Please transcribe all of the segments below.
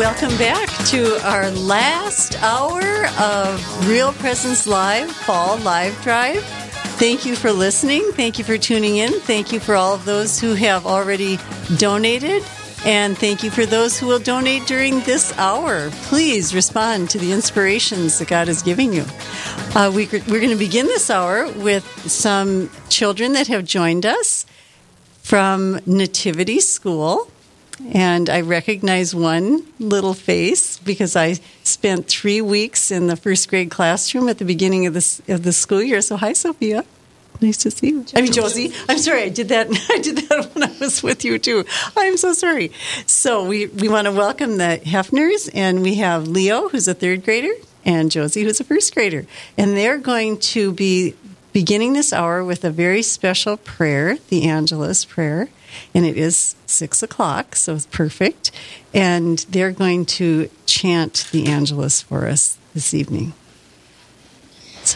Welcome back to our last hour of Real Presence Live Fall Live Drive. Thank you for listening. Thank you for tuning in. Thank you for all of those who have already donated. And thank you for those who will donate during this hour. Please respond to the inspirations that God is giving you. Uh, we, we're going to begin this hour with some children that have joined us from Nativity School. And I recognize one little face because I spent three weeks in the first grade classroom at the beginning of the, of the school year. So, hi, Sophia. Nice to see you. I mean, Josie. I'm sorry. I did that. I did that when I was with you too. I'm so sorry. So we we want to welcome the Hefners, and we have Leo, who's a third grader, and Josie, who's a first grader, and they're going to be beginning this hour with a very special prayer, the Angelus prayer, and it is six o'clock, so it's perfect. And they're going to chant the Angelus for us this evening.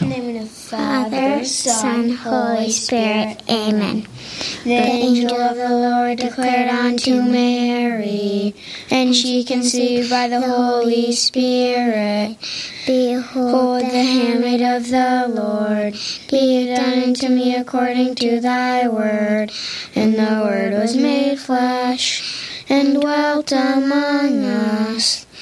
In the name of the Father, Son, Holy Spirit. Amen. The angel of the Lord declared unto Mary, and she conceived by the Holy Spirit. Behold, the handmaid of the Lord, be it done unto me according to thy word. And the word was made flesh, and dwelt among us.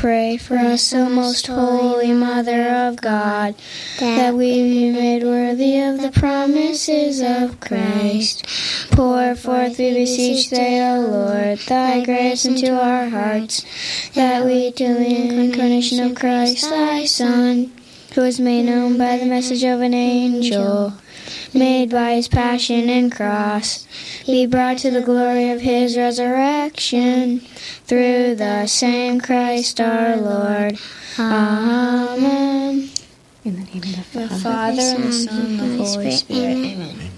Pray for us, O most holy Mother of God, that we be made worthy of the promises of Christ. Pour forth, we beseech thee, O Lord, thy grace into our hearts, that we, to the incarnation of Christ, thy Son, who was made known by the message of an angel, made by his passion and cross, be brought to the glory of his resurrection through the same Christ our Lord. Amen. In the name of the, the Father, and the Son, and the Holy Spirit. Amen.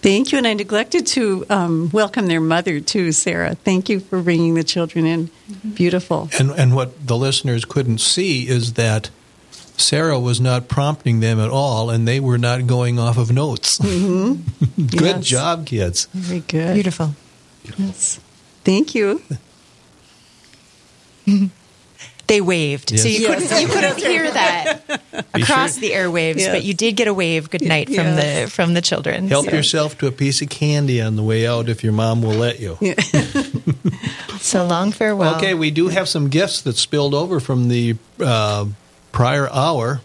Thank you. And I neglected to um, welcome their mother, too, Sarah. Thank you for bringing the children in. Mm-hmm. Beautiful. And, and what the listeners couldn't see is that Sarah was not prompting them at all, and they were not going off of notes. Mm-hmm. good yes. job, kids. Very good. Beautiful. Beautiful. Yes. Thank you. they waved, yes. so you yes. couldn't you couldn't hear that across sure? the airwaves, yes. but you did get a wave good night from the from the children. Help so. yourself to a piece of candy on the way out if your mom will let you. Yeah. so long farewell. Okay, we do have some gifts that spilled over from the uh, prior hour.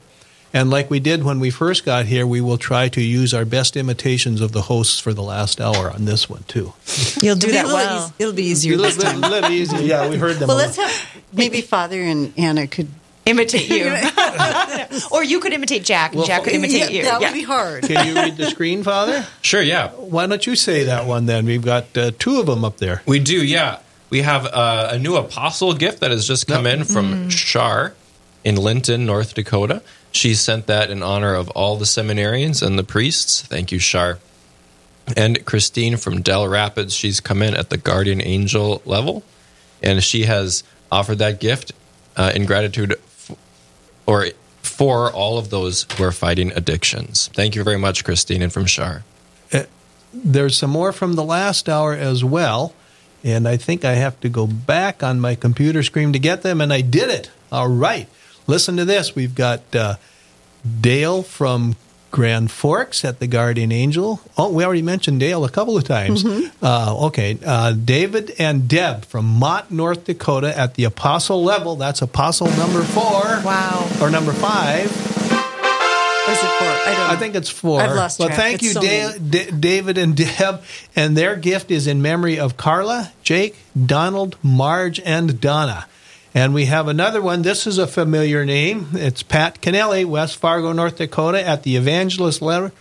And like we did when we first got here, we will try to use our best imitations of the hosts for the last hour on this one too. You'll do that it'll well. Be, it'll be easier a this little, time. bit, little easier. Yeah, we heard them. Well, let's have maybe Father and Anna could imitate you, or you could imitate Jack, and Well, Jack could imitate yeah, you. That Yeah. would be hard. Can you read the screen, Father? Sure, yeah. Why don't you say that one then? We've got uh, two of them up there. We do, yeah. We have uh, a new apostle gift that has just come in from Shar in Linton, North Dakota. She sent that in honor of all the seminarians and the priests. Thank you, Shar. And Christine from Dell Rapids, she's come in at the guardian angel level, and she has offered that gift uh, in gratitude f- or for all of those who are fighting addictions. Thank you very much, Christine, and from Shar. There's some more from the last hour as well. And I think I have to go back on my computer screen to get them, and I did it. All right. Listen to this. We've got uh, Dale from Grand Forks at the Guardian Angel. Oh, we already mentioned Dale a couple of times. Uh, okay. Uh, David and Deb from Mott, North Dakota at the Apostle level. That's Apostle number four. Wow. Or number five. Or is it four? I don't know. I think it's four. I've lost Well, track. thank It's you, so Da-. Da- David and Deb. And their gift is in memory of Carla, Jake, Donald, Marge, and Donna. And we have another one. This is a familiar name. It's Pat Kennelly, West Fargo, North Dakota, at the evangelist level,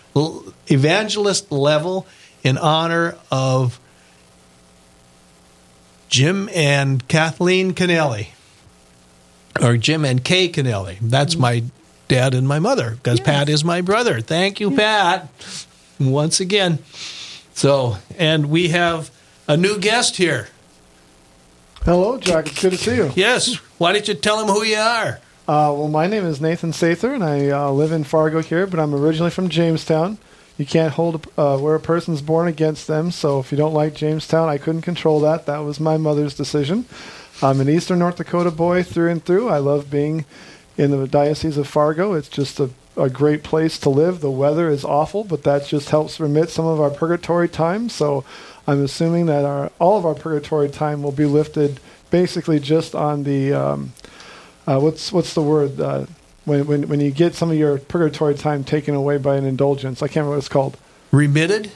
evangelist level in honor of Jim and Kathleen Kennelly, or Jim and Kay Kennelly. That's my dad and my mother because Pat is my brother. Thank you, Pat, once again. So, and we have a new guest here. Hello, Jack. It's good to see you. Yes. Why don't you tell him who you are? Uh, well, my name is Nathan Sather, and I uh, live in Fargo here, but I'm originally from Jamestown. You can't hold uh, where a person's born against them, so if you don't like Jamestown, I couldn't control that. That was my mother's decision. I'm an Eastern North Dakota boy through and through. I love being in the Diocese of Fargo. It's just a, a great place to live. The weather is awful, but that just helps remit some of our purgatory time. So I'm assuming that our all of our purgatory time will be lifted basically just on the um, uh, what's what's the word uh, when, when when you get some of your purgatory time taken away by an indulgence. I can't remember what it's called. Remitted?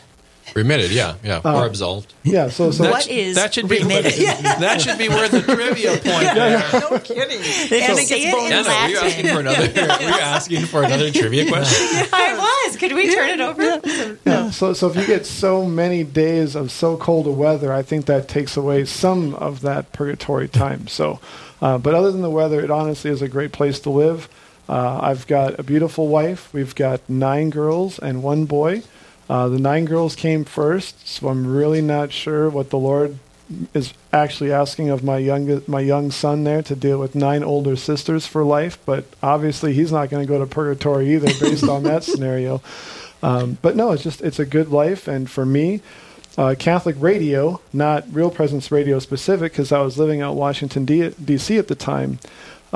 Remitted, yeah, yeah, Uh, or absolved. Yeah. So so What is that should be remitted? that should be worth a trivia point. there. No kidding. And Anna say gets it in bonus. Anna, were you asking for another? were you asking for another trivia question? I was. Could we turn it over? Yeah. So, so if you get so many days of so cold a weather, I think that takes away some of that purgatory time. So, uh, but other than the weather, it honestly is a great place to live. Uh, I've got a beautiful wife. We've got nine girls and one boy. Uh, the nine girls came first, so I'm really not sure what the Lord is actually asking of my young my young son there to deal with nine older sisters for life. But obviously, he's not going to go to purgatory either, based on that scenario. Um, but no, it's just it's a good life, and for me, uh, Catholic radio, not Real Presence Radio specific, because I was living out Washington D- D.C. at the time.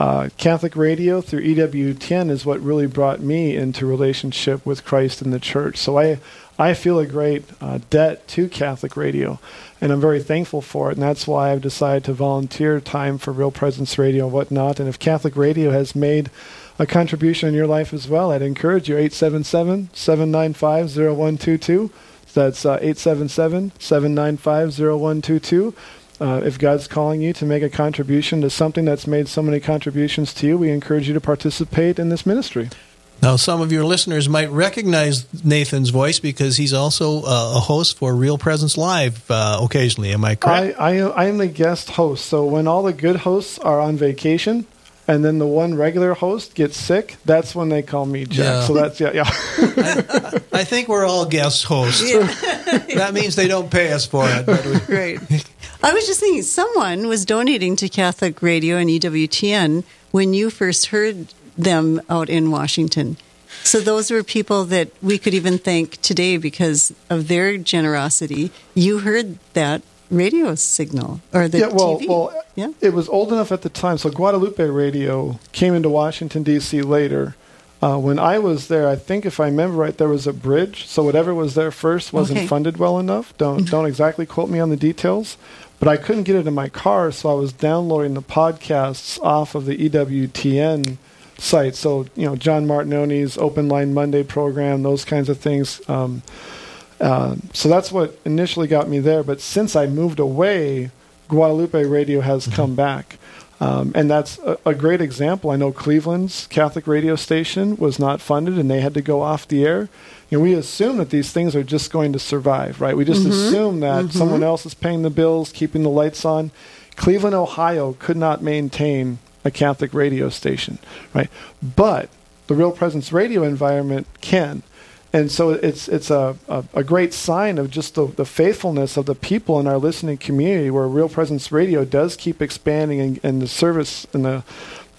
Uh, Catholic radio through EWTN is what really brought me into relationship with Christ and the Church. So I I feel a great uh, debt to Catholic radio, and I'm very thankful for it. And that's why I've decided to volunteer time for Real Presence Radio and whatnot. And if Catholic radio has made a contribution in your life as well, I'd encourage you 877 795 0122. That's uh, 877 795 0122. Uh, if God's calling you to make a contribution to something that's made so many contributions to you, we encourage you to participate in this ministry. Now, some of your listeners might recognize Nathan's voice because he's also uh, a host for Real Presence Live uh, occasionally. Am I correct? I, I, I am the guest host, so when all the good hosts are on vacation, and then the one regular host gets sick, that's when they call me Jack. Yeah. So that's yeah, yeah. I think we're all guest hosts. that means they don't pay us for it. But we, Right. I was just thinking, someone was donating to Catholic Radio and EWTN when you first heard them out in Washington. So those were people that we could even thank today because of their generosity. You heard that radio signal or the yeah, well, TV. well, yeah. it was old enough at the time. So Guadalupe Radio came into Washington D.C. later. Uh, when I was there, I think if I remember right, there was a bridge. So whatever was there first wasn't Okay. funded well enough. Don't don't exactly quote me on the details, but I couldn't get it in my car, so I was downloading the podcasts off of the EWTN site. So you know, John Martignoni's Open Line Monday program, those kinds of things. Um, uh, so that's what initially got me there. But since I moved away, Guadalupe Radio has come back. Um, and that's a, a great example. I know Cleveland's Catholic radio station was not funded and they had to go off the air. You know, we assume that these things are just going to survive, right? We just mm-hmm. assume that mm-hmm. someone else is paying the bills, keeping the lights on. Cleveland, Ohio could not maintain a Catholic radio station, right? But the Real Presence radio environment can. And so it's it's a, a, a great sign of just the, the faithfulness of the people in our listening community where Real Presence Radio does keep expanding and, and the service and the,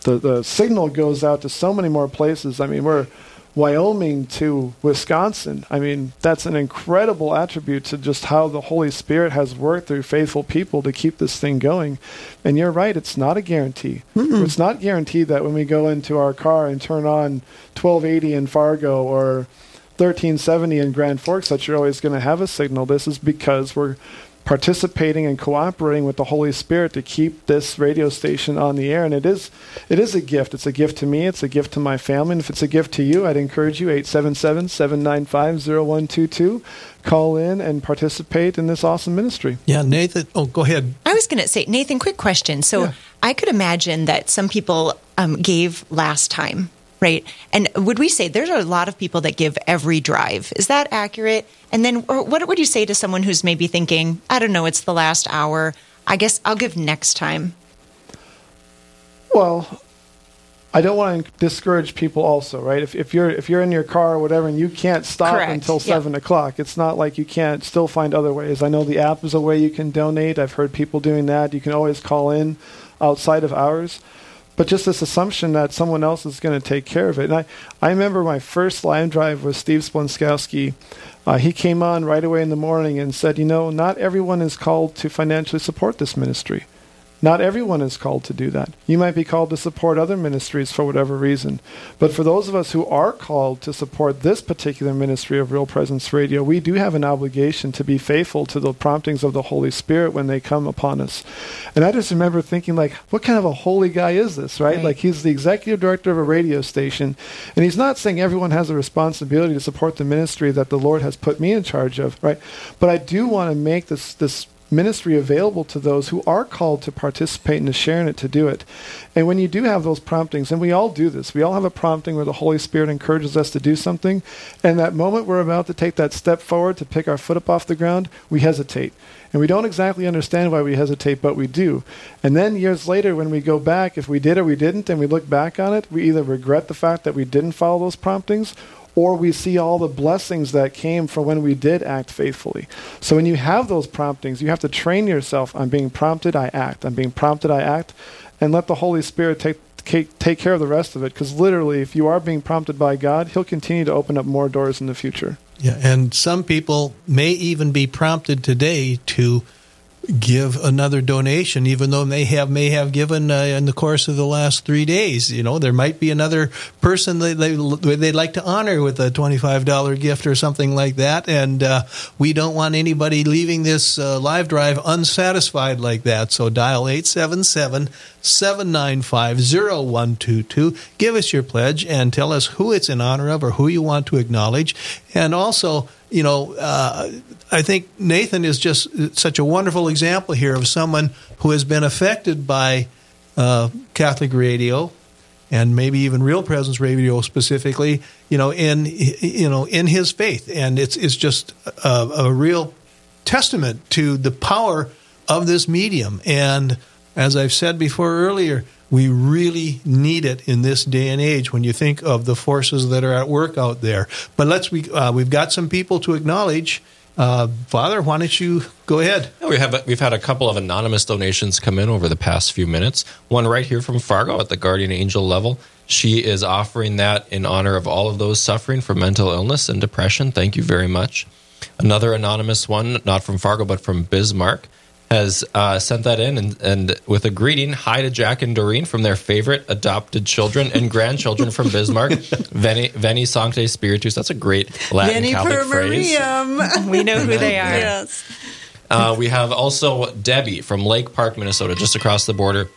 the the signal goes out to so many more places. I mean we're Wyoming to Wisconsin. I mean, that's an incredible attribute to just how the Holy Spirit has worked through faithful people to keep this thing going. And you're right, it's not a guarantee. It's not guaranteed that when we go into our car and turn on 1280 in Fargo or 1370 in Grand Forks that you're always going to have a signal. This is because we're participating and cooperating with the Holy Spirit to keep this radio station on the air. And it is, it is a gift. It's a gift to me. It's a gift to my family. And if it's a gift to you, I'd encourage you 877-795-0122. Call in and participate in this awesome ministry. yeah, Nathan. Oh, go ahead. I was going to say, Nathan, quick question. So Yeah. I could imagine that some people um, gave last time, right? And would we say there's a lot of people that give every drive? Is that accurate? And then or what would you say to someone who's maybe thinking, I don't know, it's the last hour. I guess I'll give next time. Well, I don't want to discourage people also, right? If, if you're if you're in your car or whatever and you can't stop Correct. until Yep. seven o'clock, it's not like you can't still find other ways. I know the app is a way you can donate. I've heard people doing that. You can always call in outside of hours. But just this assumption that someone else is going to take care of it. And I, I remember my first live drive with Steve Splonskowski. Uh, he came on right away in the morning and said, you know, not everyone is called to financially support this ministry. Not everyone is called to do that. You might be called to support other ministries for whatever reason. But for those of us who are called to support this particular ministry of Real Presence Radio, we do have an obligation to be faithful to the promptings of the Holy Spirit when they come upon us. And I just remember thinking, like, what kind of a holy guy is this, right? Right. Like, he's the executive director of a radio station, and he's not saying everyone has a responsibility to support the ministry that the Lord has put me in charge of, right? But I do want to make this this ministry available to those who are called to participate and to share in it to do it. And when you do have those promptings, and we all do this, we all have a prompting where the Holy Spirit encourages us to do something, and that moment we're about to take that step forward to pick our foot up off the ground, we hesitate. And we don't exactly understand why we hesitate, but we do. And then years later, when we go back, if we did or we didn't, and we look back on it, we either regret the fact that we didn't follow those promptings, or we see all the blessings that came from when we did act faithfully. So when you have those promptings, you have to train yourself on being prompted, I act. I'm being prompted, I act. And let the Holy Spirit take, take, take care of the rest of it. Because literally, if you are being prompted by God, He'll continue to open up more doors in the future. Yeah, and some people may even be prompted today to give another donation, even though they have may have given uh, in the course of the last three days. You know, there might be another person that they they'd like to honor with a twenty five dollar gift or something like that, and uh, we don't want anybody leaving this uh, live drive unsatisfied like that. So dial eight seven seven. 795-0122. Give us your pledge and tell us who it's in honor of or who you want to acknowledge. And also, you know, uh, I think Nathan is just such a wonderful example here of someone who has been affected by uh, Catholic radio and maybe even Real Presence Radio specifically, you know, in you know in his faith, and it's it's just a, a real testament to the power of this medium. And as I've said before earlier, we really need it in this day and age when you think of the forces that are at work out there. But let's we uh, we've got some people to acknowledge. Uh, Father, why don't you go ahead? We have we've had a couple of anonymous donations come in over the past few minutes. One right here from Fargo at the Guardian Angel level. She is offering that in honor of all of those suffering from mental illness and depression. Thank you very much. Another anonymous one, not from Fargo but from Bismarck, has uh, sent that in and, and with a greeting, hi to Jack and Doreen from their favorite adopted children and grandchildren from Bismarck, Veni, Veni Sancte Spiritus. That's a great Latin Veni Catholic per phrase. Mariam. We know who they are. yes. Uh, we have also Debbie from Lake Park, Minnesota, just across the border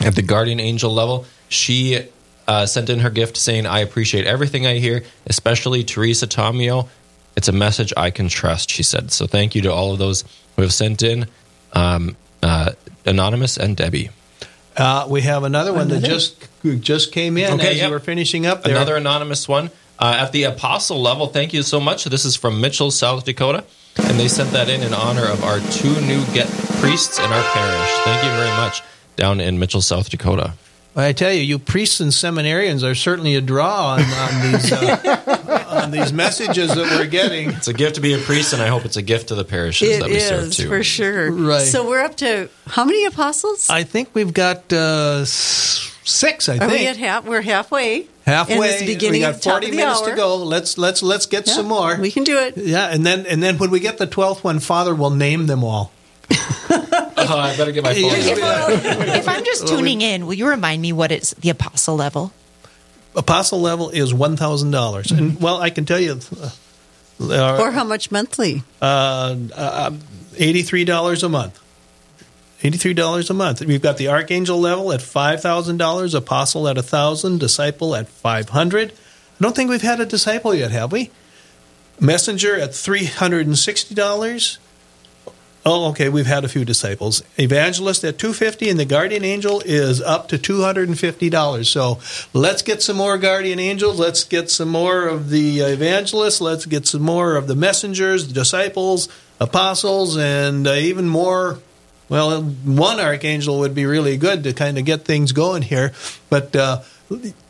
at the Guardian Angel level. She uh, sent in her gift saying, I appreciate everything I hear, especially Teresa Tomeo. It's a message I can trust, she said. So thank you to all of those who have sent in, um, uh, Anonymous and Debbie. Uh, we have another one that just just came in Okay, as yep. you were finishing up there. Another anonymous one. Uh, at the apostle level, thank you so much. This is from Mitchell, South Dakota. And they sent that in in honor of our two new get priests in our parish. Thank you very much down in Mitchell, South Dakota. I tell you, you priests and seminarians are certainly a draw on, on these uh, on these messages that we're getting. It's a gift to be a priest, and I hope it's a gift to the parishes It that we serve too. for sure. Right. So we're up to how many apostles? I think we've got uh, six. I Are we think at half? We're halfway. halfway. And beginning we got forty of the minutes hour. to go. Let's let's let's get Yeah, some more. We can do it. yeah, and then and then when we get the twelfth one, Father will name them all. Oh, I better get my phone. Yeah. If I'm just tuning in, will you remind me what is the apostle level? Apostle level is one thousand dollars, and well, I can tell you. Uh, Or how much monthly? uh, uh, eighty-three dollars a month. Eighty-three dollars a month. We've got the archangel level at five thousand dollars, apostle at a thousand, disciple at five hundred. I don't think we've had a disciple yet, have we? Messenger at three hundred and sixty dollars. Oh, okay. We've had a few disciples. Evangelist at two fifty, and the guardian angel is up to two hundred and fifty dollars. So let's get some more guardian angels. Let's get some more of the evangelists. Let's get some more of the messengers, the disciples, apostles, and uh, even more. Well, one archangel would be really good to kind of get things going here. But uh,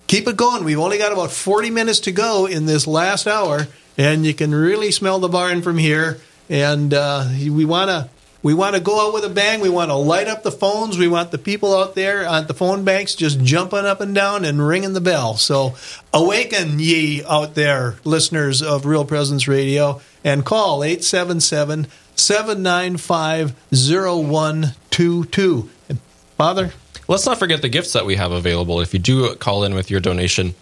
keep it going. We've only got about 40 minutes to go in this last hour, and you can really smell the barn from here. And uh, we want to. We want to go out with a bang. We want to light up the phones. We want the people out there at the phone banks just jumping up and down and ringing the bell. So awaken ye out there, listeners of Real Presence Radio, and call 877 795 0122. Father? Let's not forget the gifts that we have available. If you do call in with your donation,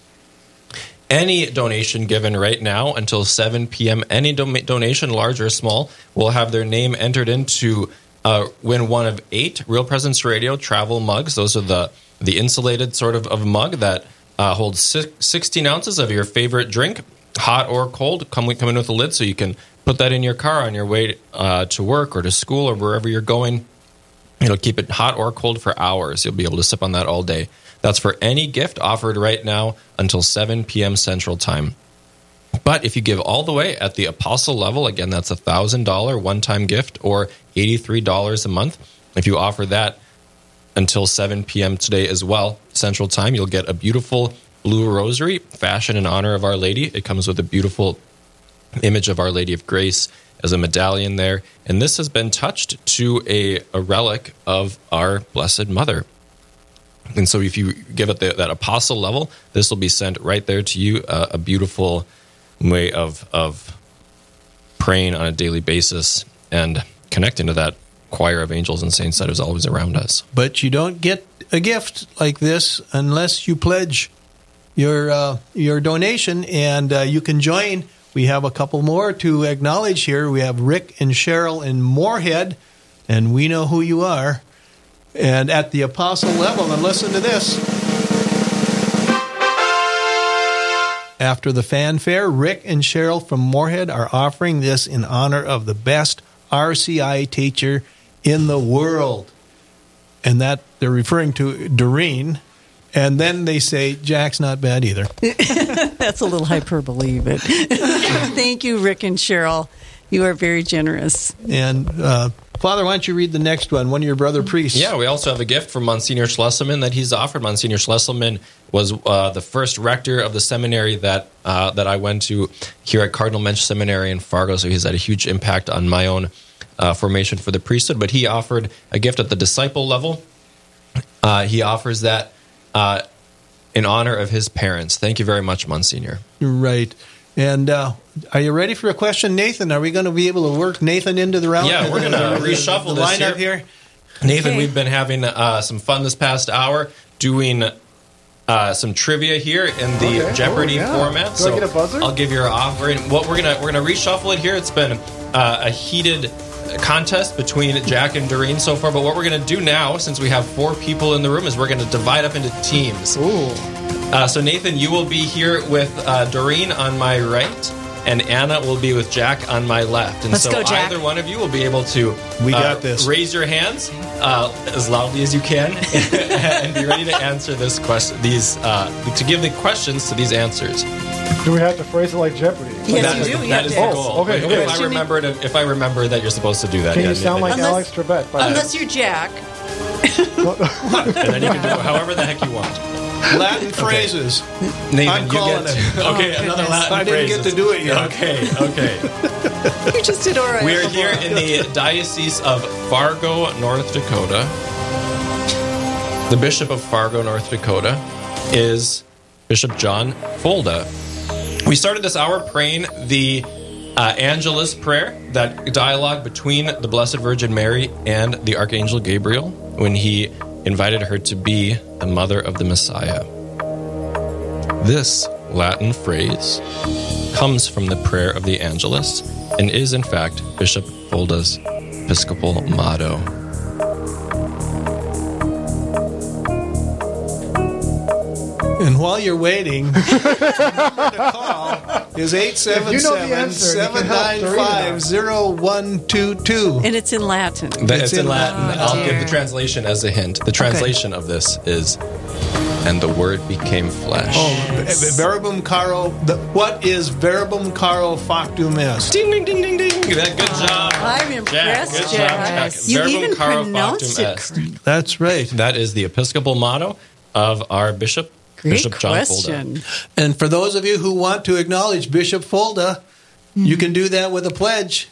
any donation given right now until 7 p.m., any do- donation, large or small, will have their name entered into uh, win one of eight Real Presence Radio travel mugs. Those are the the insulated sort of, of mug that uh, holds si- 16 ounces of your favorite drink, hot or cold. Come, come in with a lid so you can put that in your car on your way uh, to work or to school or wherever you're going. It'll keep it hot or cold for hours. You'll be able to sip on that all day. That's for any gift offered right now until 7 p.m. Central Time. But if you give all the way at the apostle level, again, that's a $1,000 one time gift or $83 a month. If you offer that until 7 p.m. today as well, Central Time, you'll get a beautiful blue rosary, fashion in honor of Our Lady. It comes with a beautiful image of Our Lady of Grace as a medallion there. And this has been touched to a, a relic of our Blessed Mother. And so if you give it the, that apostle level, this will be sent right there to you, uh, a beautiful way of, of praying on a daily basis and connecting to that choir of angels and saints that is always around us. But you don't get a gift like this unless you pledge your uh, your donation, and uh, you can join. We have a couple more to acknowledge here. We have Rick and Cheryl in Moorhead, and we know who you are. And at the apostle level, and listen to this. After the fanfare, Rick and Cheryl from Moorhead are offering this in honor of the best RCIA teacher in the world. And that they're referring to Doreen. And then they say, Jack's not bad either. That's a little hyperbole, but thank you, Rick and Cheryl. You are very generous. And uh, Father, why don't you read the next one? One of your brother priests. Yeah, we also have a gift from Monsignor Schlesselman that he's offered. Monsignor Schlesselman was uh, the first rector of the seminary that uh, that I went to here at Cardinal Muench Seminary in Fargo. So he's had a huge impact on my own uh, formation for the priesthood. But he offered a gift at the disciple level. Uh, he offers that uh, in honor of his parents. Thank you very much, Monsignor. Right. And uh, are you ready for a question, Nathan? Are we going to be able to work Nathan into the round? Yeah, we're going to reshuffle the this lineup here. here. Nathan, Okay. we've been having uh, some fun this past hour doing uh, some trivia here in the Okay. Jeopardy Oh, yeah. format. Do I get a buzzer? I'll give you our offering. What we're gonna we're gonna reshuffle it here. It's been uh, a heated contest between Jack and Doreen so far. But what we're gonna do now, since we have four people in the room, is we're gonna divide up into teams. Ooh. Uh, so Nathan, you will be here with uh, Doreen on my right, and Anna will be with Jack on my left. And Let's so go, Jack. either one of you will be able to We uh, got this. Raise your hands uh, as loudly as you can, and be ready to answer this question. These uh, to give the questions to these answers. Do we have to phrase it like Jeopardy? Yes, that you is, do. the, You that have is the Oh, goal. okay, if, okay. if I remember to, if I remember that you're supposed to do that, Can yeah, you sound like Unless- Alex Trebek? Unless you're Jack. and then you can do it however the heck you want. Latin phrases. Nathan, I'm you calling get it. okay. another goodness. Latin I didn't get to do it yet. Okay, okay. You just did all right. We are here in the Diocese of Fargo, North Dakota. The Bishop of Fargo, North Dakota, is Bishop John Folda. We started this hour praying the uh, Angelus prayer, that dialogue between the Blessed Virgin Mary and the Archangel Gabriel when he invited her to be the mother of the Messiah. This Latin phrase comes from the prayer of the Angelus and is, in fact, Bishop Folda's episcopal motto. And while you're waiting, the number to call is If you know 877 answer, you can help 795 0122. And it's in Latin. That It's it's in, in Latin. Latin. I'll give the translation as a hint. The translation of this is, and the Word became flesh. Oh, verbum caro. The, what is verbum caro factum est? Ding, ding, ding, ding, ding. That, good job. I'm Jack, impressed, good Jack. job, Jack. You Verbum even caro pronounced factum it est. That's right. That is the episcopal motto of our Bishop Great Bishop John question. Folda. And for those of you who want to acknowledge Bishop Folda, you Hmm. can do that with a pledge.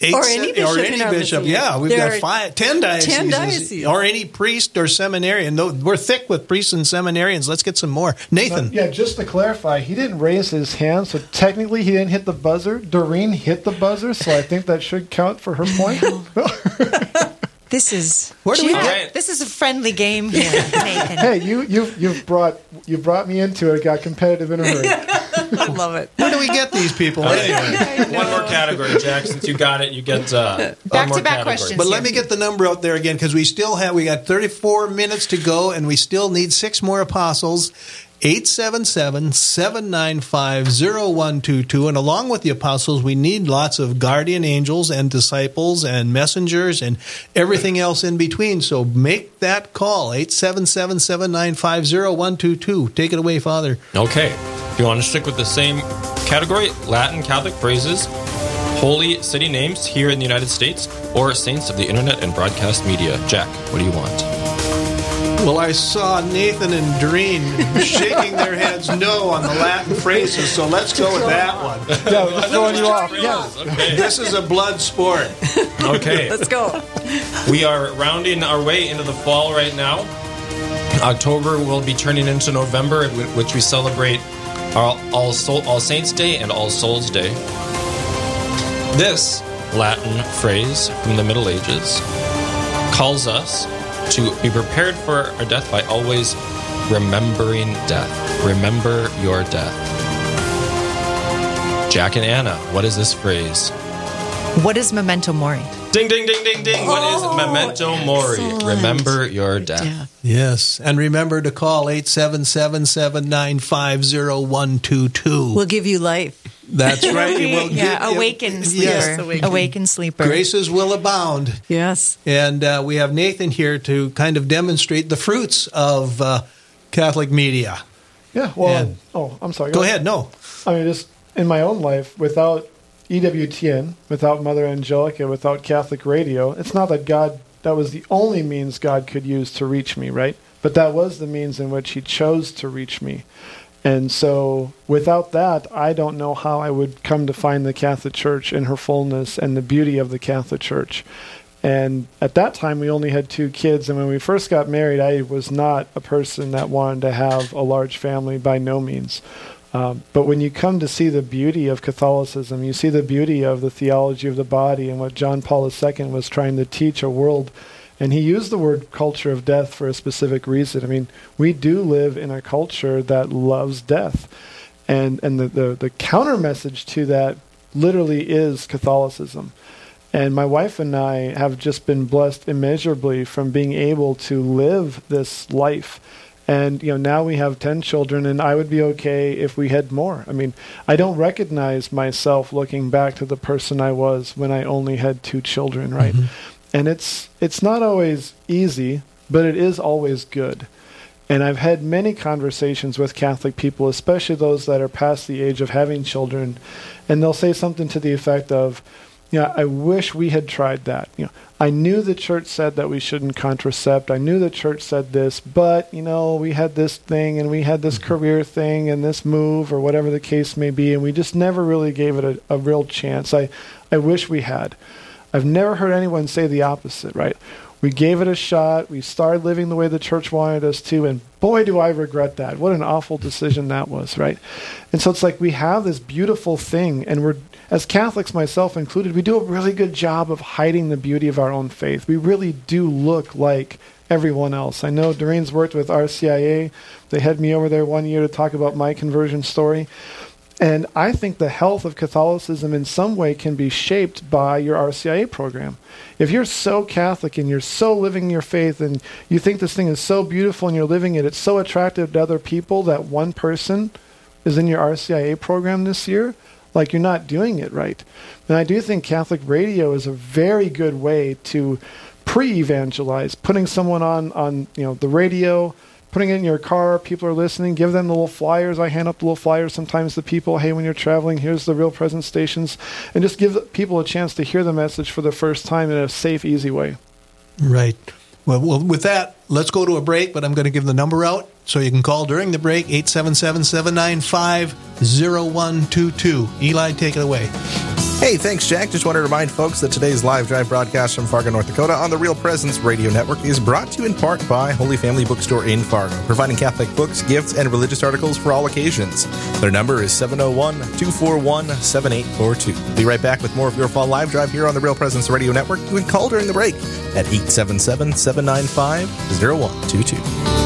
Eight Or se- any bishop or any bishop. Yeah, we've There got five, ten dioceses, 10 dioceses. or any priest or seminarian. No, We're thick with priests and seminarians. Let's get some more. Nathan, Yeah, just to clarify, he didn't raise his hand, so technically he didn't hit the buzzer. Doreen hit the buzzer, so I think that should count for her point. This is Where do we Jack, get- This is a friendly game here, Nathan. hey, you you've you've brought you brought me into it. Got competitive in a hurry. I love it. where do we get these people anyway? One more category, Jack. Since you got it, you get uh, Back-to-back questions. But let me get the number out there again because we still have we got 34 minutes to go and we still need six more apostles. 877-795-0122 and along with the apostles we need lots of guardian angels and disciples and messengers and everything else in between so make that call 877-795-0122 take it away father Okay. If you want to stick with the same category, Latin Catholic phrases, holy city names here in the United States, or saints of the internet and broadcast media. Jack, what do you want? Well, I saw Nathan and Doreen shaking their heads no on the Latin phrases, so let's go with that one. Yeah, we're just throwing you off. Yeah. Okay. This is a blood sport. Okay. Let's go. We are rounding our way into the fall right now. October will be turning into November, which we celebrate our All, Soul, All Saints Day and All Souls Day. This Latin phrase from the Middle Ages calls us to be prepared for our death by always remembering death. Remember your death. Jack and Anna, what is this phrase? What is memento mori? Ding, ding, ding, ding, ding. what is Oh, memento mori? excellent. Remember your death. Yeah. Yes, and remember to call 877-795-0122. We'll give you life. That's right. It will yeah, give- awaken it- sleeper. yes, awaken. awaken sleeper. Graces will abound. Yes. And uh, we have Nathan here to kind of demonstrate the fruits of uh, Catholic media. Yeah. Well. And- oh, I'm sorry. Go ahead. No. I mean, just in my own life, without EWTN, without Mother Angelica, without Catholic radio, it's not that God, that was the only means God could use to reach me, right? But that was the means in which He chose to reach me. And so without that, I don't know how I would come to find the Catholic Church in her fullness and the beauty of the Catholic Church. And at that time, we only had two kids. And when we first got married, I was not a person that wanted to have a large family by no means. Um, but when you come to see the beauty of Catholicism, you see the beauty of the theology of the body and what John Paul II was trying to teach a world. And he used the word culture of death for a specific reason. I mean, we do live in a culture that loves death. And, and the, the, the counter message to that literally is Catholicism. And my wife and I have just been blessed immeasurably from being able to live this life. And you know, now we have 10 children and I would be okay if we had more. I mean, I don't recognize myself looking back to the person I was when I only had two children, right? Mm-hmm. And it's it's not always easy, but it is always good. And I've had many conversations with Catholic people, especially those that are past the age of having children, and they'll say something to the effect of, you know, I wish we had tried that. You know, I knew the church said that we shouldn't contracept. I knew the church said this, but you know, we had this thing and we had this mm-hmm. career thing and this move or whatever the case may be, and we just never really gave it a, a real chance. I, I wish we had. I've never heard anyone say the opposite, right? We gave it a shot. We started living the way the church wanted us to, and boy, do I regret that. What an awful decision that was, right? And so it's like we have this beautiful thing, and we're, as Catholics, myself included, we do a really good job of hiding the beauty of our own faith. We really do look like everyone else. I know Doreen's worked with RCIA. They had me over there one year to talk about my conversion story. And I think the health of Catholicism in some way can be shaped by your RCIA program. If you're so Catholic and you're so living your faith and you think this thing is so beautiful and you're living it, it's so attractive to other people that one person is in your RCIA program this year, like you're not doing it right. And I do think Catholic radio is a very good way to pre-evangelize, putting someone on on you know the radio, putting it in your car, people are listening, give them the little flyers. I hand up the little flyers sometimes to people, hey, when you're traveling, here's the real presence stations, and just give people a chance to hear the message for the first time in a safe, easy way. Right. Well, well, with that, let's go to a break, but I'm going to give the number out so you can call during the break 877 795 0122. Eli, take it away. Hey, thanks, Jack. Just want to remind folks that today's live drive broadcast from Fargo, North Dakota on the Real Presence Radio Network is brought to you in part by Holy Family Bookstore in Fargo, providing Catholic books, gifts, and religious articles for all occasions. Their number is 701 241 7842. Be right back with more of your fall live drive here on the Real Presence Radio Network. You can call during the break at 877 795 0122.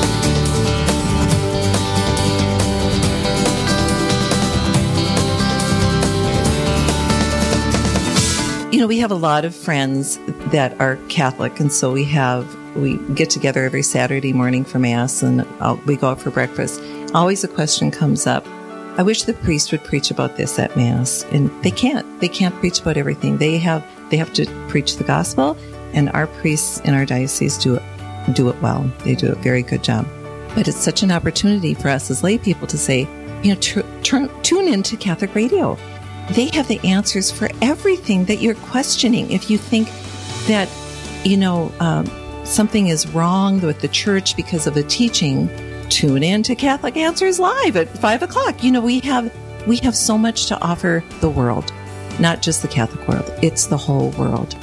You know, we have a lot of friends that are Catholic, and so we have we get together every Saturday morning for mass, and uh, we go out for breakfast. Always a question comes up. I wish the priest would preach about this at mass, and they can't. They can't preach about everything. They have they have to preach the gospel, and our priests in our diocese do it do it well. They do a very good job. But it's such an opportunity for us as lay people to say, you know, tr- tr- tune into Catholic radio they have the answers for everything that you're questioning. If you think that, you know, um, something is wrong with the church because of a teaching, tune in to Catholic Answers Live at five o'clock. You know, we have we have so much to offer the world, not just the Catholic world. It's the whole world.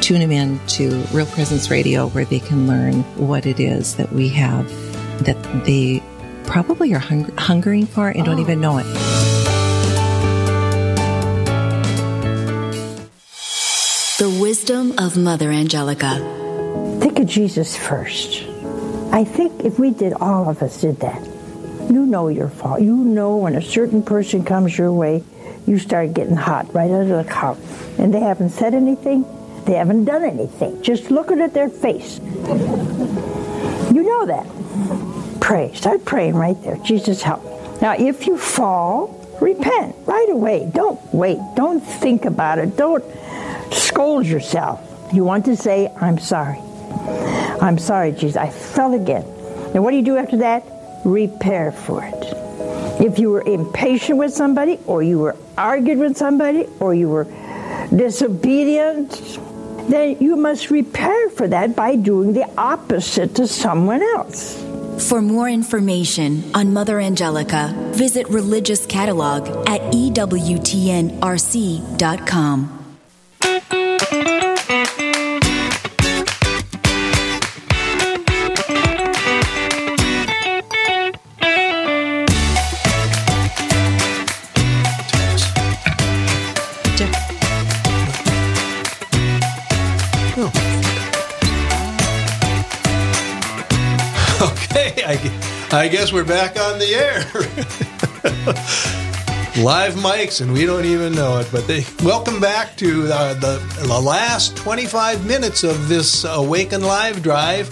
Tune them in to Real Presence Radio where they can learn what it is that we have that they probably are hung- hungering for and don't even know it. The wisdom of Mother Angelica. Think of Jesus first. I think if we did, all of us did that. You know your fault. You know when a certain person comes your way, you start getting hot right of the collar. And they haven't said anything, they haven't done anything. Just looking at their face. You know that. Pray. Start praying right there. Jesus, help. Now, if you fall, repent right away. Don't wait. Don't think about it. Don't scold yourself. You want to say, I'm sorry. I'm sorry, Jesus. I fell again. And what do you do after that? Repair for it. If you were impatient with somebody, or you were argued with somebody, or you were disobedient, then you must repair for that by doing the opposite to someone else. For more information on Mother Angelica, visit Religious Catalog at EWTNRC.com. I, guess we're back on the air. Live mics, and we don't even know it. But they welcome back to uh, the, the last 25 minutes of this Awaken Live drive.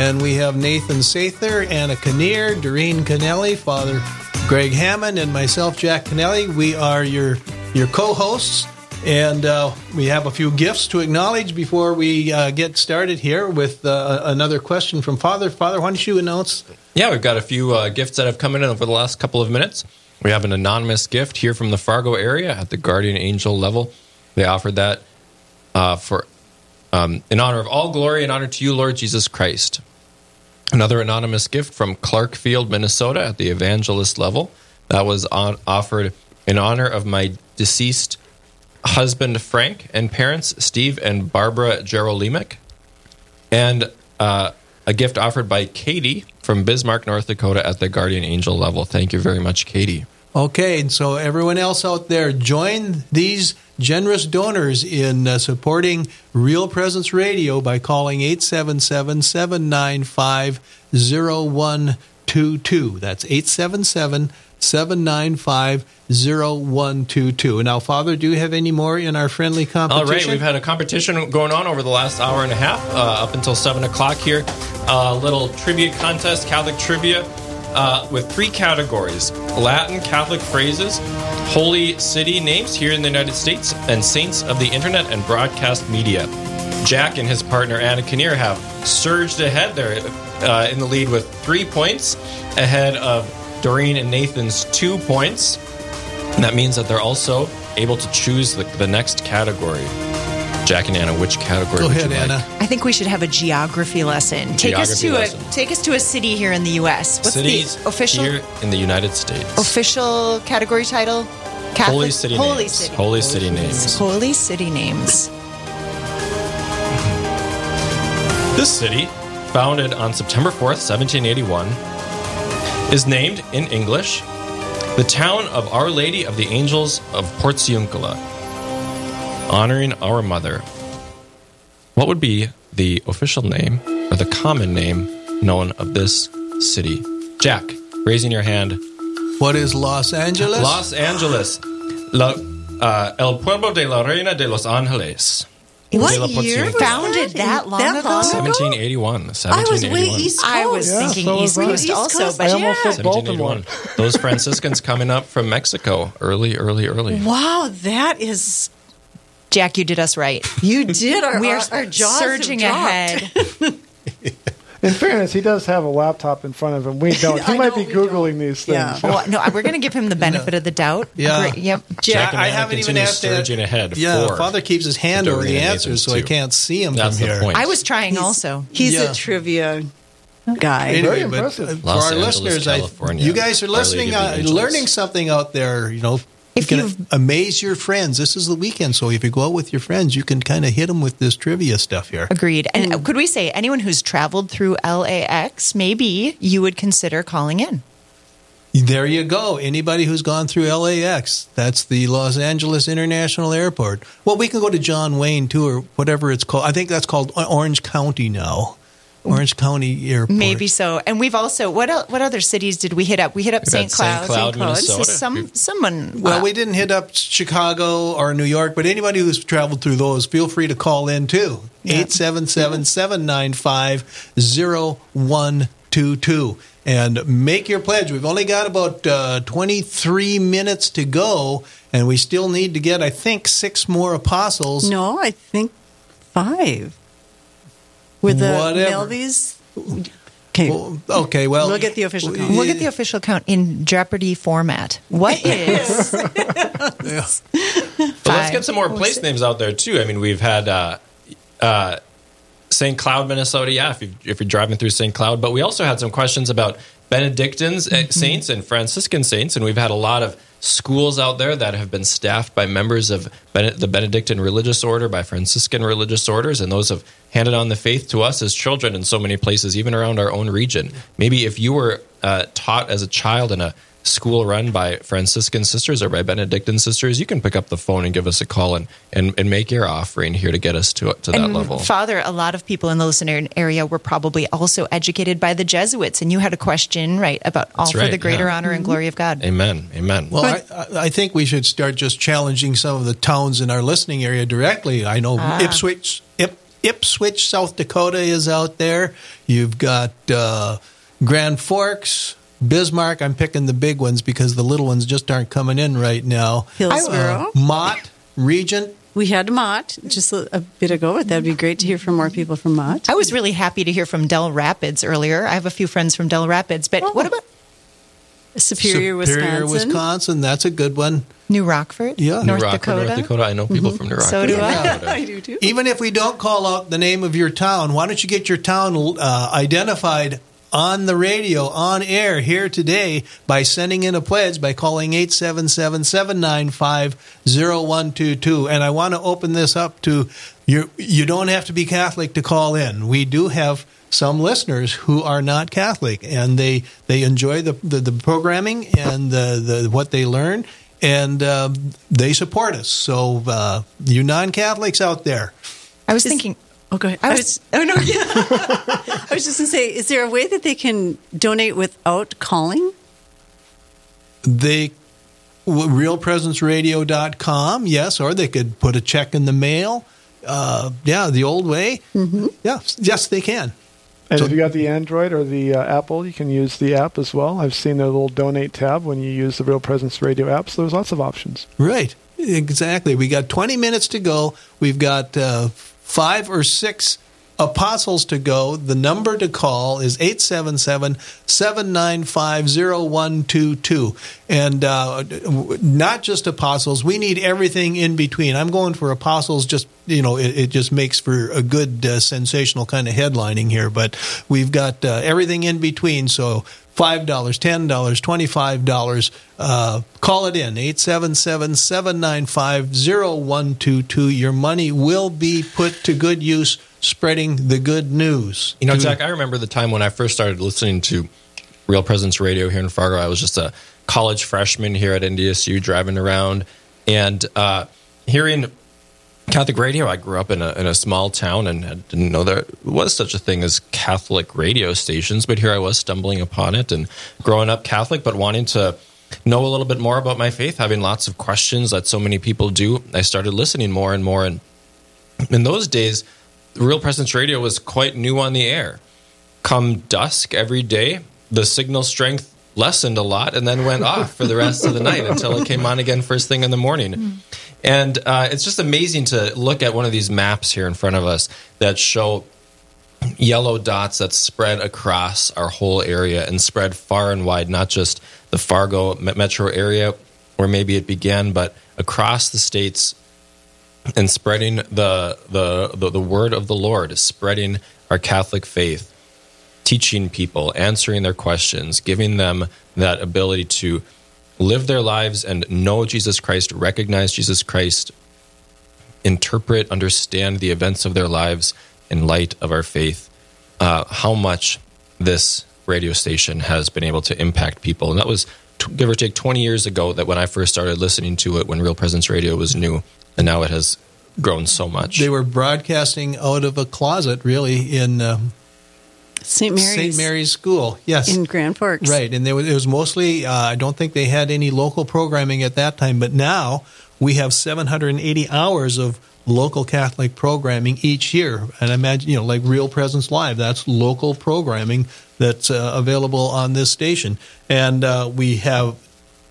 And we have Nathan Sather, Anna Kinnear, Doreen Kennelly, Father Greg Hammond, and myself, Jack Kennelly. We are your your co-hosts, and uh, we have a few gifts to acknowledge before we uh, get started here with uh, another question from Father. Father, why don't you announce? Yeah, we've got a few uh, gifts that have come in over the last couple of minutes. We have an anonymous gift here from the Fargo area at the Guardian Angel level. They offered that uh, for um, in honor of all glory and honor to you, Lord Jesus Christ. Another anonymous gift from Clarkfield, Minnesota, at the evangelist level. That was on, offered in honor of my deceased husband Frank and parents Steve and Barbara Jerolimic, and uh, a gift offered by Katie from Bismarck, North Dakota, at the Guardian Angel level. Thank you very much, Katie. Okay, and so everyone else out there, join these generous donors in uh, supporting Real Presence Radio by calling 877 795 0122. That's 877 795 0122. Now, Father, do you have any more in our friendly competition? All right, we've had a competition going on over the last hour and a half, uh, up until 7 o'clock here. A little trivia contest, Catholic trivia, uh, with three categories Latin Catholic phrases, holy city names here in the United States, and saints of the internet and broadcast media. Jack and his partner Anna Kinnear have surged ahead there uh, in the lead with three points ahead of Doreen and Nathan's two points. And that means that they're also able to choose the, the next category. Jack and Anna, which category Go would ahead, you like? Anna. I think we should have a geography lesson. Take us to lesson. a take us to a city here in the U.S. What's Cities the official here in the United States. official category title? Catholic, Holy city Holy names. city. Holy city names. Holy city names. This city, founded on September 4th, 1781, is named in English the town of Our Lady of the Angels of Portiuncula, honoring our mother. What would be the official name or the common name known of this city? Jack, raising your hand. What is Los Angeles? Los Angeles. La, uh, El Pueblo de la Reina de Los Angeles. What De year? Was Founded that long ago? 1781. I was 1781. way East Coast. I was Yeah, thinking so East was I. Coast also, but I almost yeah. said Baltimore. 1781. Those Franciscans coming up from Mexico early, early, early. Wow, that is. Jack, you did us right. You did. Our, We are our, our jaws surging have ahead. In fairness, he does have a laptop in front of him. We don't. He might know be googling these Yeah. things. Oh, no, we're going to give him the benefit of the doubt. Yeah. Great, Yep. Jack and I haven't even asked to- surging ahead. Yeah, Four. Father keeps his hand over the Doreen answers, so I Nathan's two. can't see him That's from the here. point. I was trying He's- also. He's Yeah. a trivia guy. Anyway, Very but impressive. uh, for Los our Angeles, listeners, I, California. you guys are Our Lady listening, of the uh, Angels. learning something out there. You know, If you can amaze your friends. This is the weekend, so if you go out with your friends, you can kind of hit them with this trivia stuff here. Agreed. And mm. could we say anyone who's traveled through LAX, maybe you would consider calling in? There you go. Anybody who's gone through LAX, that's the Los Angeles International Airport. Well, we can go to John Wayne too, or whatever it's called. I think that's called Orange County now. Orange County Airport. Maybe so. And we've also what el- what other cities did we hit up? We hit up St. had St. Cloud. Cloud, St. Cloud. So Minnesota. some someone. Well, uh, we didn't hit up Chicago or New York, but anybody who's traveled through those, feel free to call in too. 877 795 0122 and make your pledge. We've only got about uh, 23 minutes to go, and we still need to get, I think, six more apostles. No, I think five. With the Whatever. Melvies. Okay. Well, okay, well. We'll get the official count. We'll get the official count in Jeopardy format. What is But let's get some more place names out there too. I mean, we've had uh, uh, St. Cloud, Minnesota. Yeah, if, you, if you're driving through St. Cloud, but we also had some questions about Benedictines uh, saints and Franciscan saints, and we've had a lot of schools out there that have been staffed by members of the Benedictine religious order, by Franciscan religious orders, and those have handed on the faith to us as children in so many places, even around our own region. Maybe if you were uh, taught as a child in a school run by Franciscan sisters or by Benedictine sisters, you can pick up the phone and give us a call and, and, and make your offering here to get us to, to that and level. Father, a lot of people in the listener area were probably also educated by the Jesuits, and you had a question, right, about all That's for the greater yeah. honor and glory of God. Amen. Amen. Well, I, I- I think we should start just challenging some of the towns in our listening area directly. I know Ipswich, Ip, Ipswich, South Dakota is out there. You've got uh, Grand Forks, Bismarck. I'm picking the big ones because the little ones just aren't coming in right now. Hillsboro. Uh, Mott, Regent. We had Mott just a, a bit ago, but that'd be great to hear from more people from Mott. I was really happy to hear from Dell Rapids earlier. I have a few friends from Dell Rapids, but what about Superior, Superior, Wisconsin. Wisconsin. That's a good one. New Rockford? Yeah. New North New Rockford, Dakota. North Dakota. I know people from New Rockford. So do I. I do too. Even if we don't call out the name of your town, why don't you get your town uh, identified on the radio, on air here today by sending in a pledge by calling 877 795 0122. And I want to open this up to you. You don't have to be Catholic to call in. We do have some listeners who are not Catholic and they, they enjoy the, the, the programming and the, the, what they learn. And uh, they support us. So, uh, you non Catholics out there, I was thinking, Oh, go ahead. I I was- was, oh, no, yeah. I was just going to say, is there a way that they can donate without calling? they realpresenceradio.com yes or they could put a check in the mail uh, yeah the old way mm-hmm. yeah yes they can And So- if you got the Android or the uh, Apple, you can use the app as well. I've seen their little donate tab when you use the Real Presence Radio app. So there's lots of options. right exactly we got 20 minutes to go we've got uh, five or six apostles to go. The number to call is 877 795 0122. And uh, not just apostles, we need everything in between. I'm going for apostles, just, you know, it, it just makes for a good, uh, sensational kind of headlining here. But we've got uh, everything in between. So $5, $10, $25. Uh, call it in, 877-795-0122. Your money will be put to good use spreading the good news. You know, Jack, I remember the time when I first started listening to Real Presence Radio here in Fargo. I was just a college freshman here at NDSU driving around and uh, hearing Catholic radio. I grew up in a, in a small town and I didn't know there was such a thing as Catholic radio stations, but here I was stumbling upon it and growing up Catholic, but wanting to know a little bit more about my faith, having lots of questions that so many people do. I started listening more and more. And in those days, Real Presence Radio was quite new on the air. Come dusk every day, the signal strength lessened a lot and then went off for the rest of the night until it came on again first thing in the morning. And uh, it's just amazing to look at one of these maps here in front of us that show yellow dots that spread across our whole area and spread far and wide, not just the Fargo metro area where maybe it began, but across the states and spreading the, the, the, the word of the Lord, spreading our Catholic faith, teaching people, answering their questions, giving them that ability to live their lives and know Jesus Christ, recognize Jesus Christ, interpret, understand the events of their lives in light of our faith. Uh, how much this radio station has been able to impact people. And that was, give or take, 20 years ago that when I first started listening to it when Real Presence Radio was new. And now it has grown so much. They were broadcasting out of a closet, really, in um, St. Mary's. St. Mary's School. Yes. In Grand Forks. Right, and there was, it was mostly. Uh, I don't think they had any local programming at that time, but now we have 780 hours of local Catholic programming each year. And I imagine, you know, like Real Presence Live, that's local programming that's uh, available on this station, and uh, we have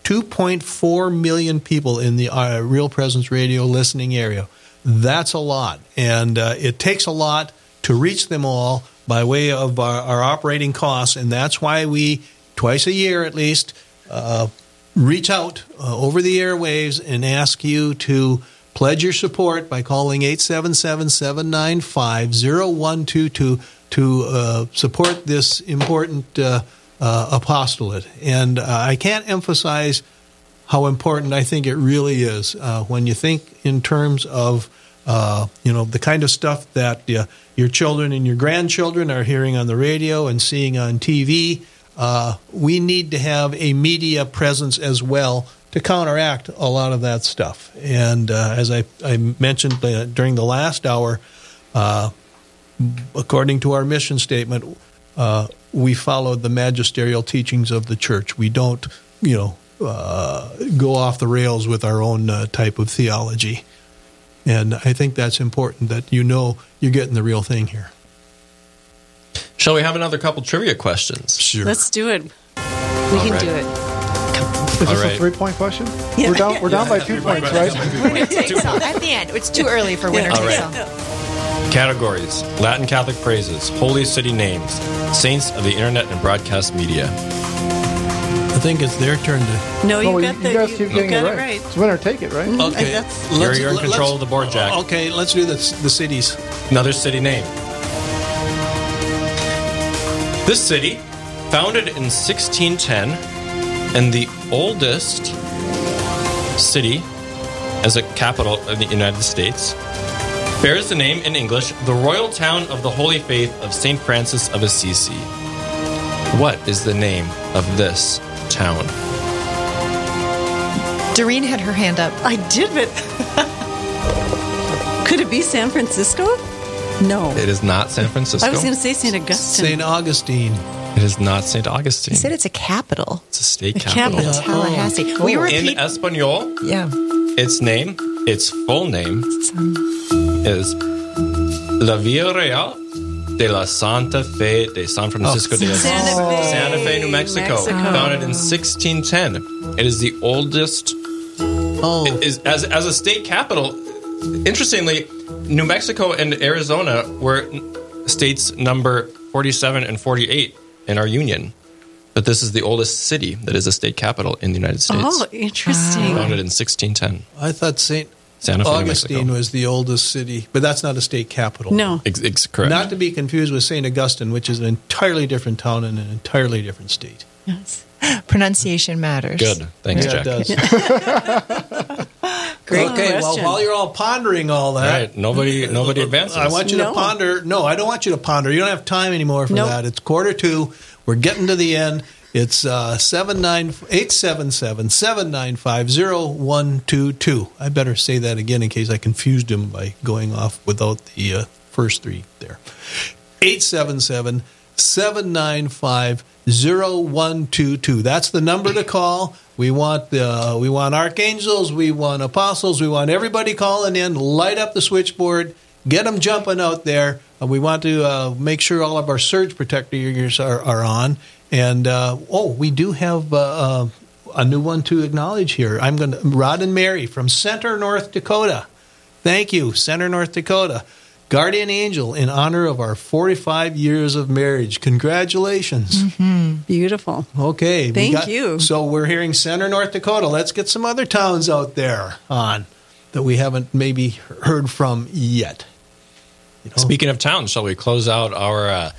2.4 million people in the uh, Real Presence Radio listening area. That's a lot, and uh, it takes a lot to reach them all by way of our, our operating costs, and that's why we twice a year at least uh, reach out uh, over the airwaves and ask you to pledge your support by calling 877-795-0122 to uh, support this important uh, uh, apostolate. And uh, I can't emphasize how important I think it really is uh, when you think in terms of uh, you know the kind of stuff that uh, your children and your grandchildren are hearing on the radio and seeing on TV. Uh, we need to have a media presence as well to counteract a lot of that stuff. And uh, as I, I mentioned uh, during the last hour, uh, according to our mission statement, we follow the magisterial teachings of the church. We don't, you know, go off the rails with our own type of theology. And I think that's important that you know you're getting the real thing here. Shall we have another couple trivia questions? Sure. Let's do it. We can right. do it. Is this right. a three point question? We're down, we're down by two points, right? Winner takes all. At the end, it's too early for winner All takes right. Categories Latin Catholic praises, holy city names, saints of the internet and broadcast media. I think it's their turn to. No, you No, got you, the. you guys keep you getting got it it right. right. It's winner take it, right? Okay, That's- You're, you're in let's- control of the board, Jack. Okay, let's do the, the cities. Another city name. This city, founded in 1610, and the oldest city as a capital of the United States, bears the name in English, the Royal Town of the Holy Faith of St. Francis of Assisi. What is the name of this town? Doreen had her hand up. I did, but. Could it be San Francisco? No. It is not San Francisco. I was going to say St. Augustine. St. Augustine. It is not St. Augustine. You said it's a capital. it's a state A capital. capital. Tallahassee. Oh. We were In repeat- Espanol, yeah. its name, its full name, um, is La Villa Real de la Santa Fe de San Francisco de oh. Santa Fe. Santa Fe, New Mexico, Mexico. founded in 1610. It is the oldest. Oh, it is as as a state capital. Interestingly, New Mexico and Arizona were states number 47 and 48 in our union. But this is the oldest city that is a state capital in the United States. Oh, interesting. Founded in 1610. I thought St. Santa Fe, Augustine Mexico. was the oldest city, but that's not a state capital. No. Ex- ex- correct. Not to be confused with St. Augustine, which is an entirely different town in an entirely different state. Yes. Pronunciation matters. Good. Thanks, Yeah, Jack. it does. Great okay, well, while you're all pondering all that, Right. Nobody nobody advances. I want you No. to ponder. No, I don't want you to ponder. You don't have time anymore for Nope. that. It's quarter two. We're getting to the end. It's uh, 877 795 0122. I better say that again in case I confused him by going off without the uh, first three there. 877 795 0122. That's the number to call. We want uh, we want archangels, we want apostles, we want everybody calling in. Light up the switchboard, get them jumping out there. We want to uh, make sure all of our surge protectors are, are on. And uh, oh, we do have uh, uh, a new one to acknowledge here. I'm going to Rod and Mary from Center, North Dakota. Thank you, Center, North Dakota. Guardian Angel in honor of our 45 years of marriage. Congratulations. Beautiful. Okay. we Thank you. So we're hearing Center, North Dakota. Let's get some other towns out there on that we haven't maybe heard from yet. You know? Speaking of towns, shall we close out our uh,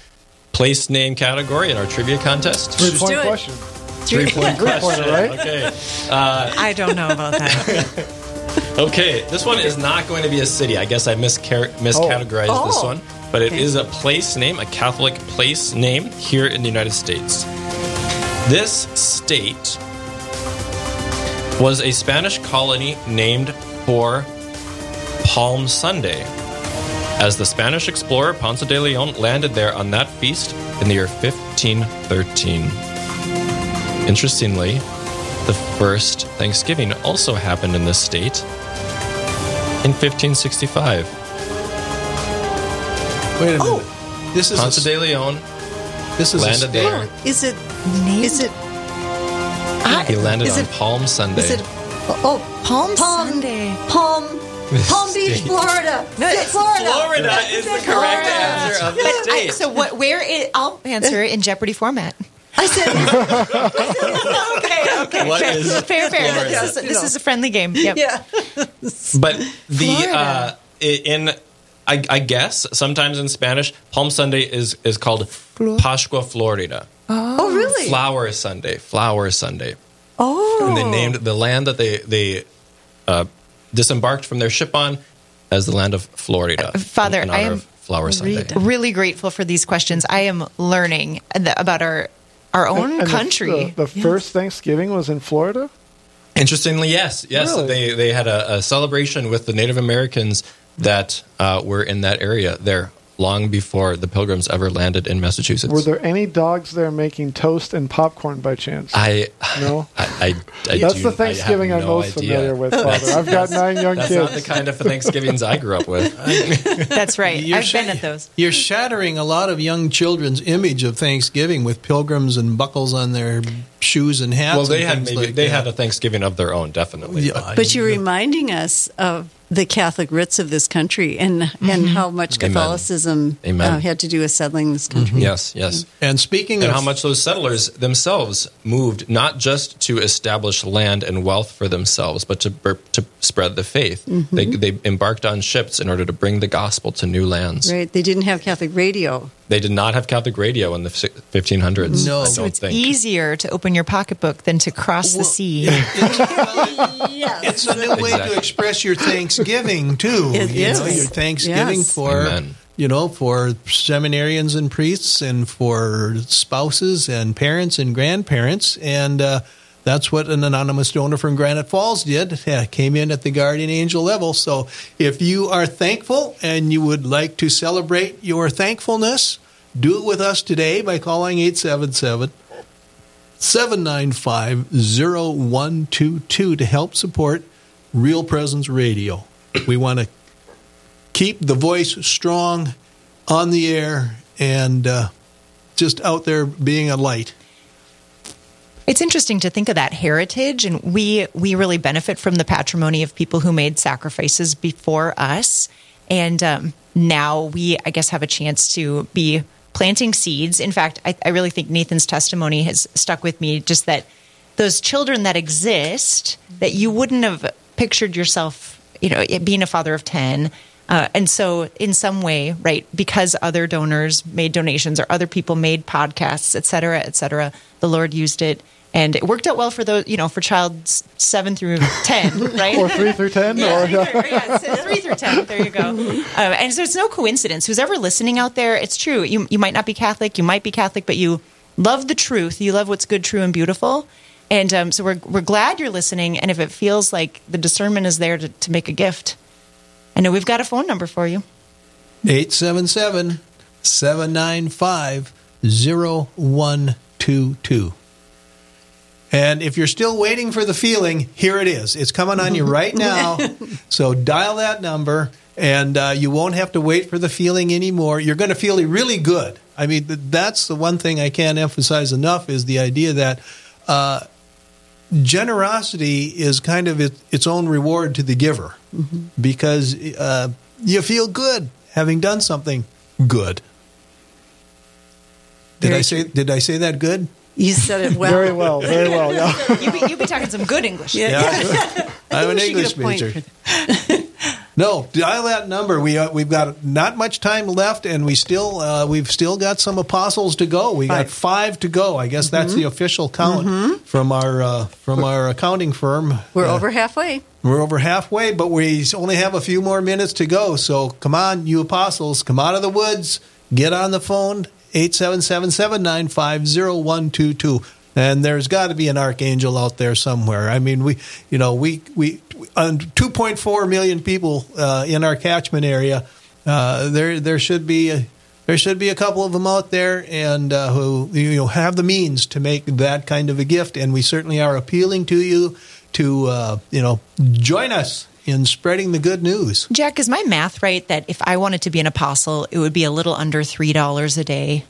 place name category in our trivia contest? Three do point it. question. Three point Three pointer, right? Okay. I don't know about that. Okay. This one is not going to be a city. I guess I miscar- miscategorized this Oh. one, but it is a place name, a Catholic place name here in the United States. This state was a Spanish colony named for Palm Sunday, as the Spanish explorer Ponce de Leon landed there on that feast in the year 1513. Interestingly, the first Thanksgiving also happened in this state in 1565. Wait a minute. Oh. This is Ponce a, de Leon this is a landed state. there. Is it? Is it? He landed on it- Palm Sunday. Is it? Oh, Palm, Palm Sunday. Palm Palm Beach, Florida. No, it's Florida. Florida is the correct answer of the I, state. so what? Where? It, I'll answer in Jeopardy format. I said. okay, okay. What fair, is fair, fair. Florida? This, is, this is a friendly game. Yep. yeah. But the Florida. uh, in I, I guess sometimes in Spanish, Palm Sunday is is called Pascua Florida, Oh, really? Flower Sunday, Flower Sunday, Oh. and they named the land that they they uh, disembarked from their ship on as the land of Florida. Uh, Father, in I am of Flower Sunday. Really grateful for these questions. I am learning th- about our our own And the- country. The, the first Thanksgiving was in Florida. Interestingly, yes, yes, Really? they they had a, a celebration with the Native Americans that uh, were in that area there long before the Pilgrims ever landed in Massachusetts. Were there any dogs there making toast and popcorn by chance? I no. I, I, I That's do- the Thanksgiving I I'm no most idea. familiar with, Father. I've got nine young That's kids. not the kind of Thanksgivings I grew up with. That's right. You're I've been at those. You're shattering a lot of young children's image of Thanksgiving with pilgrims and buckles on their shoes and hats. well, they and had maybe like they that. had a Thanksgiving of their own, definitely. Yeah, but- But you're reminding us of the Catholic roots of this country and and how much Catholicism Amen. Uh, had to do with settling this country. yes, yes. And speaking and of how much those settlers themselves moved not just to establish land and wealth for themselves, but to bur- to spread the faith. Mm-hmm. They, they embarked on ships in order to bring the gospel to new lands. Right? They didn't have Catholic radio. They did not have Catholic radio in the 1500s. No. I So don't it's think. easier to open your pocketbook than to cross the sea. yes. It's a new way to express your Thanksgiving too. It you is. know, your Thanksgiving Yes. for Amen. you know for seminarians and priests and for spouses and parents and grandparents and. Uh, that's what an anonymous donor from Granite Falls did. Yeah, came in at the guardian angel level. So if you are thankful and you would like to celebrate your thankfulness, do it with us today by calling 877 795 0122 to help support Real Presence Radio. We want to keep the voice strong on the air and uh, just out there being a light. It's interesting to think of that heritage, and we we really benefit from the patrimony of people who made sacrifices before us. And um, now we, I guess, have a chance to be planting seeds. In fact, I, I really think Nathan's testimony has stuck with me. Just that those children that exist that you wouldn't have pictured yourself, you know, being a father of ten. Uh, and so, in some way, right, because other donors made donations or other people made podcasts, et cetera, et cetera, the Lord used it. And it worked out well for those, you know, for child seven through 10, right? or three through ten, Yeah, or three, through, yeah, three through ten. There you go. Um, and so it's no coincidence. Who's ever listening out there, it's true. You you might not be Catholic, you might be Catholic, but you love the truth. You love what's good, true, and beautiful. And um, so we're we're glad you're listening. And if it feels like the discernment is there to, to make a gift, I know we've got a phone number for you. 877 795 0122. And if you're still waiting for the feeling, here it is. It's coming on you right now. so dial that number, and uh, you won't have to wait for the feeling anymore. You're going to feel really good. I mean, that's the one thing I can't emphasize enough is the idea that uh, generosity is kind of it, its own reward to the giver because uh, you feel good having done something good. Did Very I say? Did I say that good? You said it well. very well, very well. Yeah. You be, you be talking some good English. Yeah. Yeah. I'm an English get major. no, dial that number. We uh, we've got not much time left, and we still uh, we've still got some apostles to go. We got Five. to go. I guess that's the official count from our uh, from our accounting firm. We're over halfway. We're over halfway, but we only have a few more minutes to go. So come on, you apostles, come out of the woods, get on the phone, 877-795-0122. And there's got to be an archangel out there somewhere. I mean, we, you know, we, we, on 2.4 million people uh, in our catchment area, uh, there, there should be a, there should be a couple of them out there and uh, who you know have the means to make that kind of a gift. And we certainly are appealing to you to uh, you know join us in spreading the good news. Jack, is my math right that if I wanted to be an apostle, it would be a little under three dollars a day,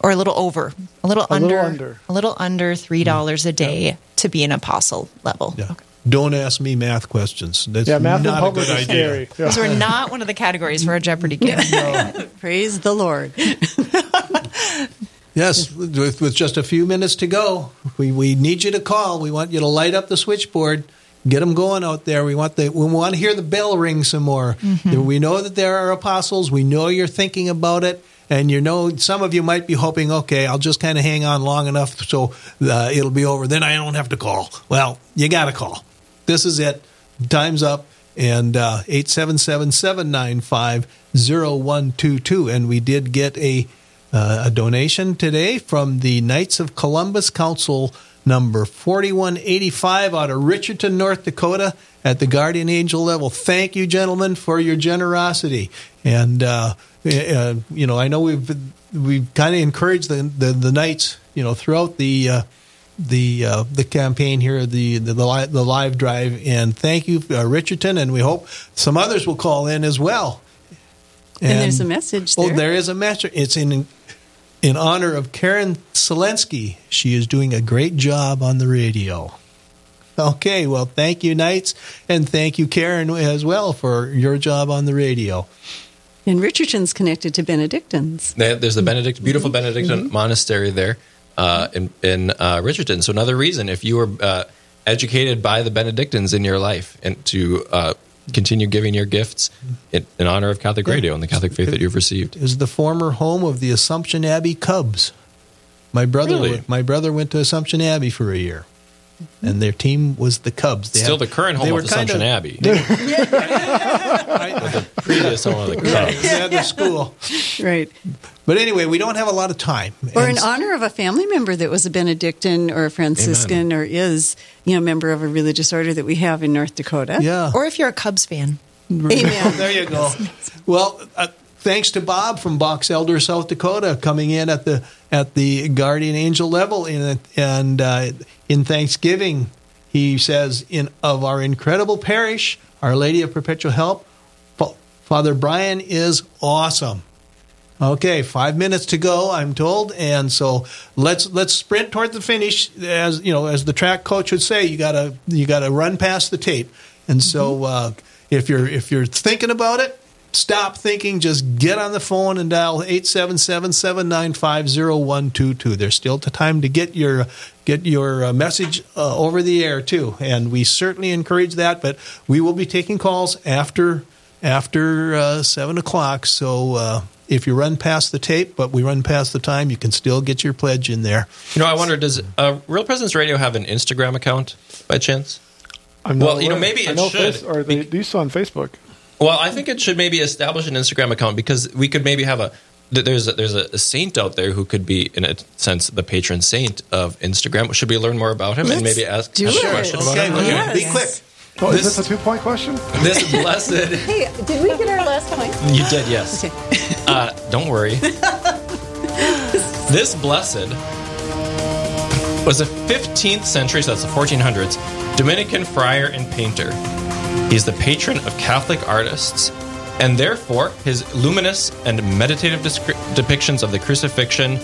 or a little over, a little A little under, under. a little under three dollars a day to be an apostle level. yeah. Don't ask me math questions. That's Yeah, math not a good is idea. scary. Yeah. Those were not one of the categories for a Jeopardy gift. Praise the Lord. yes with, with just a few minutes to go we, we need you to call. We want you to light up the switchboard. Get them going out there. We want the we want to hear the bell ring some more. Mm-hmm. We know that there are apostles. We know you're thinking about it and you know some of you might be hoping okay i'll just kind of hang on long enough so uh, it'll be over. Then i don't have to call. Well you got to call. This is it. Time's up. And uh, 877-795-0122 and we did get a uh, a donation today from the Knights of Columbus Council number 4185 out of Richardson, North Dakota at the Guardian Angel level. Thank you, gentlemen, for your generosity. And, uh, uh, you know, I know we've we've kind of encouraged the, the, the Knights, you know, throughout the uh, the uh, the campaign here, the the, the, live, the live drive. And thank you, uh, Richardson, and we hope some others will call in as well. And, there's a message there. Oh, there is a message. It's in in honor of Karen Selensky. She is doing a great job on the radio. Okay, well, thank you, Knights, and thank you, Karen, as well for your job on the radio. And Richardson's connected to Benedictines. There's the Benedict, beautiful Benedictine Mm-hmm. monastery there uh, in in uh, Richardson. So another reason, if you were uh, educated by the Benedictines in your life, and to uh, continue giving your gifts in, in honor of Catholic Radio and the Catholic faith that you've received. Is the former home of the Assumption Abbey Cubs. My brother, Really? my brother went to Assumption Abbey for a year, and their team was the Cubs. They Still had- the current home they of were kind Assumption Abbey. the previous home of the Cubs. They had the school, Right. but anyway, we don't have a lot of time. Or And in honor of a family member that was a Benedictine or a Franciscan or is, you know, member of a religious order that we have in North Dakota. yeah, Or if you're a Cubs fan. Amen. there you go. Well, uh, thanks to Bob from Box Elder, South Dakota, coming in at the at the Guardian Angel level, in and uh, in Thanksgiving, he says, "In of our incredible parish, Our Lady of Perpetual Help, Fa- Father Brian is awesome." Okay, five minutes to go, I'm told, and so let's let's sprint toward the finish. As you know, as the track coach would say, you gotta you gotta run past the tape. And so, uh, if you're if you're thinking about it, stop thinking. Just get on the phone and dial 877-795-0122. There's still time to get your get your uh, message uh, over the air too, and we certainly encourage that. But we will be taking calls after after uh, seven o'clock. So uh, if you run past the tape, but we run past the time, you can still get your pledge in there. You know, I wonder, does uh, Real Presence Radio have an Instagram account by chance? I'm not Well, you know, aware. maybe I it know should. Face- or they do so on Facebook. Well, I think it should maybe establish an Instagram account because we could maybe have a th- there's a, there's a saint out there who could be in a sense the patron saint of Instagram. Should we learn more about him and Let's maybe ask, do ask a it. question about him? look at Yes. Be quick. Oh, This- is this a two point question? This blessed Hey, did we get our last point? You did, yes. Uh, don't worry. this blessed was a 15th century, so that's the 1400s, Dominican friar and painter. He's the patron of Catholic artists, and therefore his luminous and meditative depictions of the crucifixion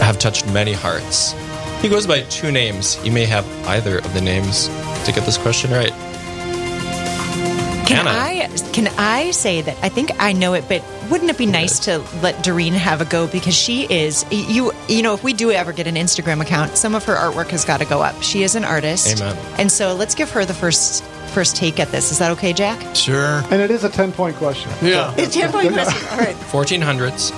have touched many hearts. He goes by two names. You may have either of the names to get this question right. Can Anna. I can I say that I think I know it, but wouldn't it be nice to let Doreen have a go because she is you you know if we do ever get an Instagram account, some of her artwork has got to go up. She is an artist, Amen. and so let's give her the first first take at this. Is that okay, Jack? Sure. And it is a 10 point question. Yeah. It's 10 point question. All right. 1400s,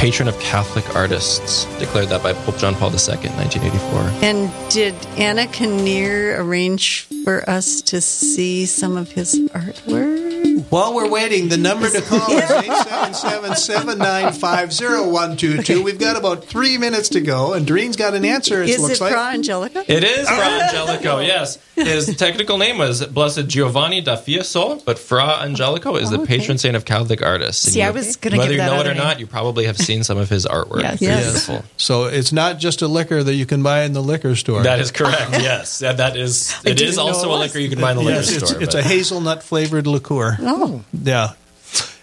patron of Catholic artists, declared that by Pope John Paul II, in 1984. And did Anna Kinnear arrange for us to see some of his artwork? While we're waiting, the number to call is 877-795-0122. We've got about three minutes to go, and Doreen's got an answer, it Is looks it like. Fra Angelica? It is Fra Angelico, yes. His technical name was Blessed Giovanni da Fiesole, but Fra Angelico is the Oh, okay. patron saint of Catholic artists. And See, I was gonna Whether give you know it or name. not, you probably have seen some of his artwork. Yes. Yes. Beautiful. So it's not just a liquor that you can buy in the liquor store. That is correct. Yes, that, that is. It didn't is know also a liquor you can buy in the liquor yes, store. it's but- a hazelnut flavored liqueur. Oh. Yeah.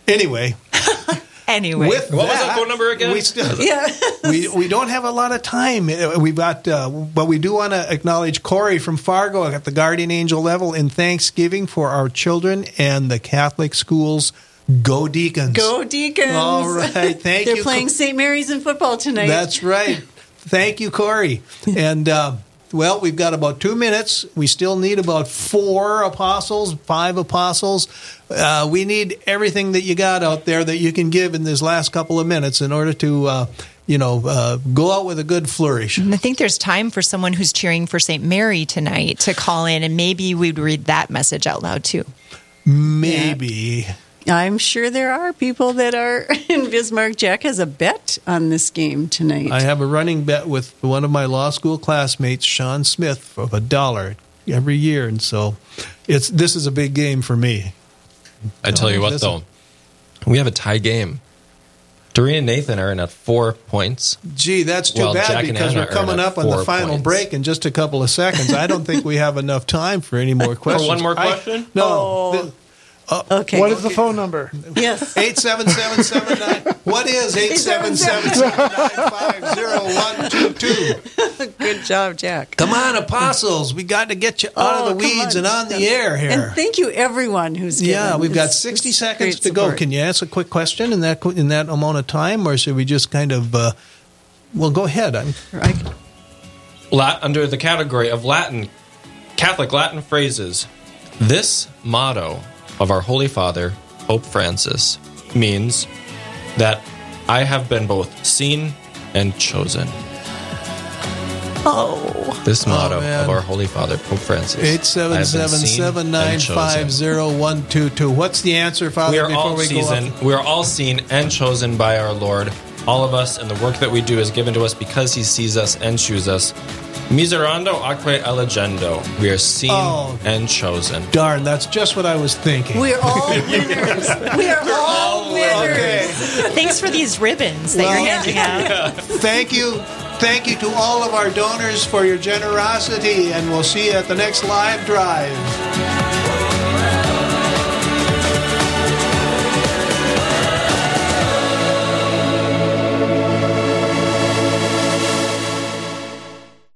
Anyway, Anyway, with What was that, that phone number again? We still Yeah. we we don't have a lot of time. Uh, We've got, uh, but we do want to acknowledge Corey from Fargo at the guardian angel level in Thanksgiving for our children and the Catholic schools. Go Deacons! Go Deacons. All right, thank you. They're playing St. Mary's in football tonight. That's right. Thank you, Corey. And uh, well, we've got about two minutes. We still need about four apostles, five apostles. Uh, we need everything that you got out there that you can give in this last couple of minutes in order to, uh, you know, uh, go out with a good flourish. I think there's time for someone who's cheering for St. Mary tonight to call in, and maybe we'd read that message out loud too. Maybe. I'm sure there are people that are in Bismarck. Jack has a bet on this game tonight. I have a running bet with one of my law school classmates, Sean Smith, of a dollar every year, and so it's this is a big game for me. I tell you what, Listen. though, we have a tie game. Doreen and Nathan are in at four points. Gee, that's too bad Jack because we're coming up on the final points. break in just a couple of seconds. I don't think we have enough time for any more questions. for one more I- question? no. Oh. Okay. What is the phone number? Yes. Eight seven seven seven nine. What is eight seven seven seven nine five zero one two two? Good job, Jack. Come on, apostles! We got to get you out Oh, of the weeds on. and on the air here. And thank you, everyone who's given. yeah, we've got sixty it's seconds great to go. support. Can you ask a quick question in that in that amount of time, or should we just kind of? Uh, well, go ahead. I'm, I- Lat- under the category of Latin, Catholic Latin phrases, this motto of our Holy Father, Pope Francis, means that I have been both seen and chosen. Oh, This motto oh, man. of our Holy Father, Pope Francis. Eight seven seven seven nine five zero one two two. What's the answer, Father? We are before all we season. up? We are all seen and chosen by our Lord. All of us, and the work that we do is given to us because He sees us and chooses us. Miserando atque eligendo. We are seen Oh. and chosen. Darn, that's just what I was thinking. We're all winners. we are all winners. Okay. thanks for these ribbons that Well- you're handing out. Thank you. Thank you to all of our donors for your generosity, and we'll see you at the next live drive.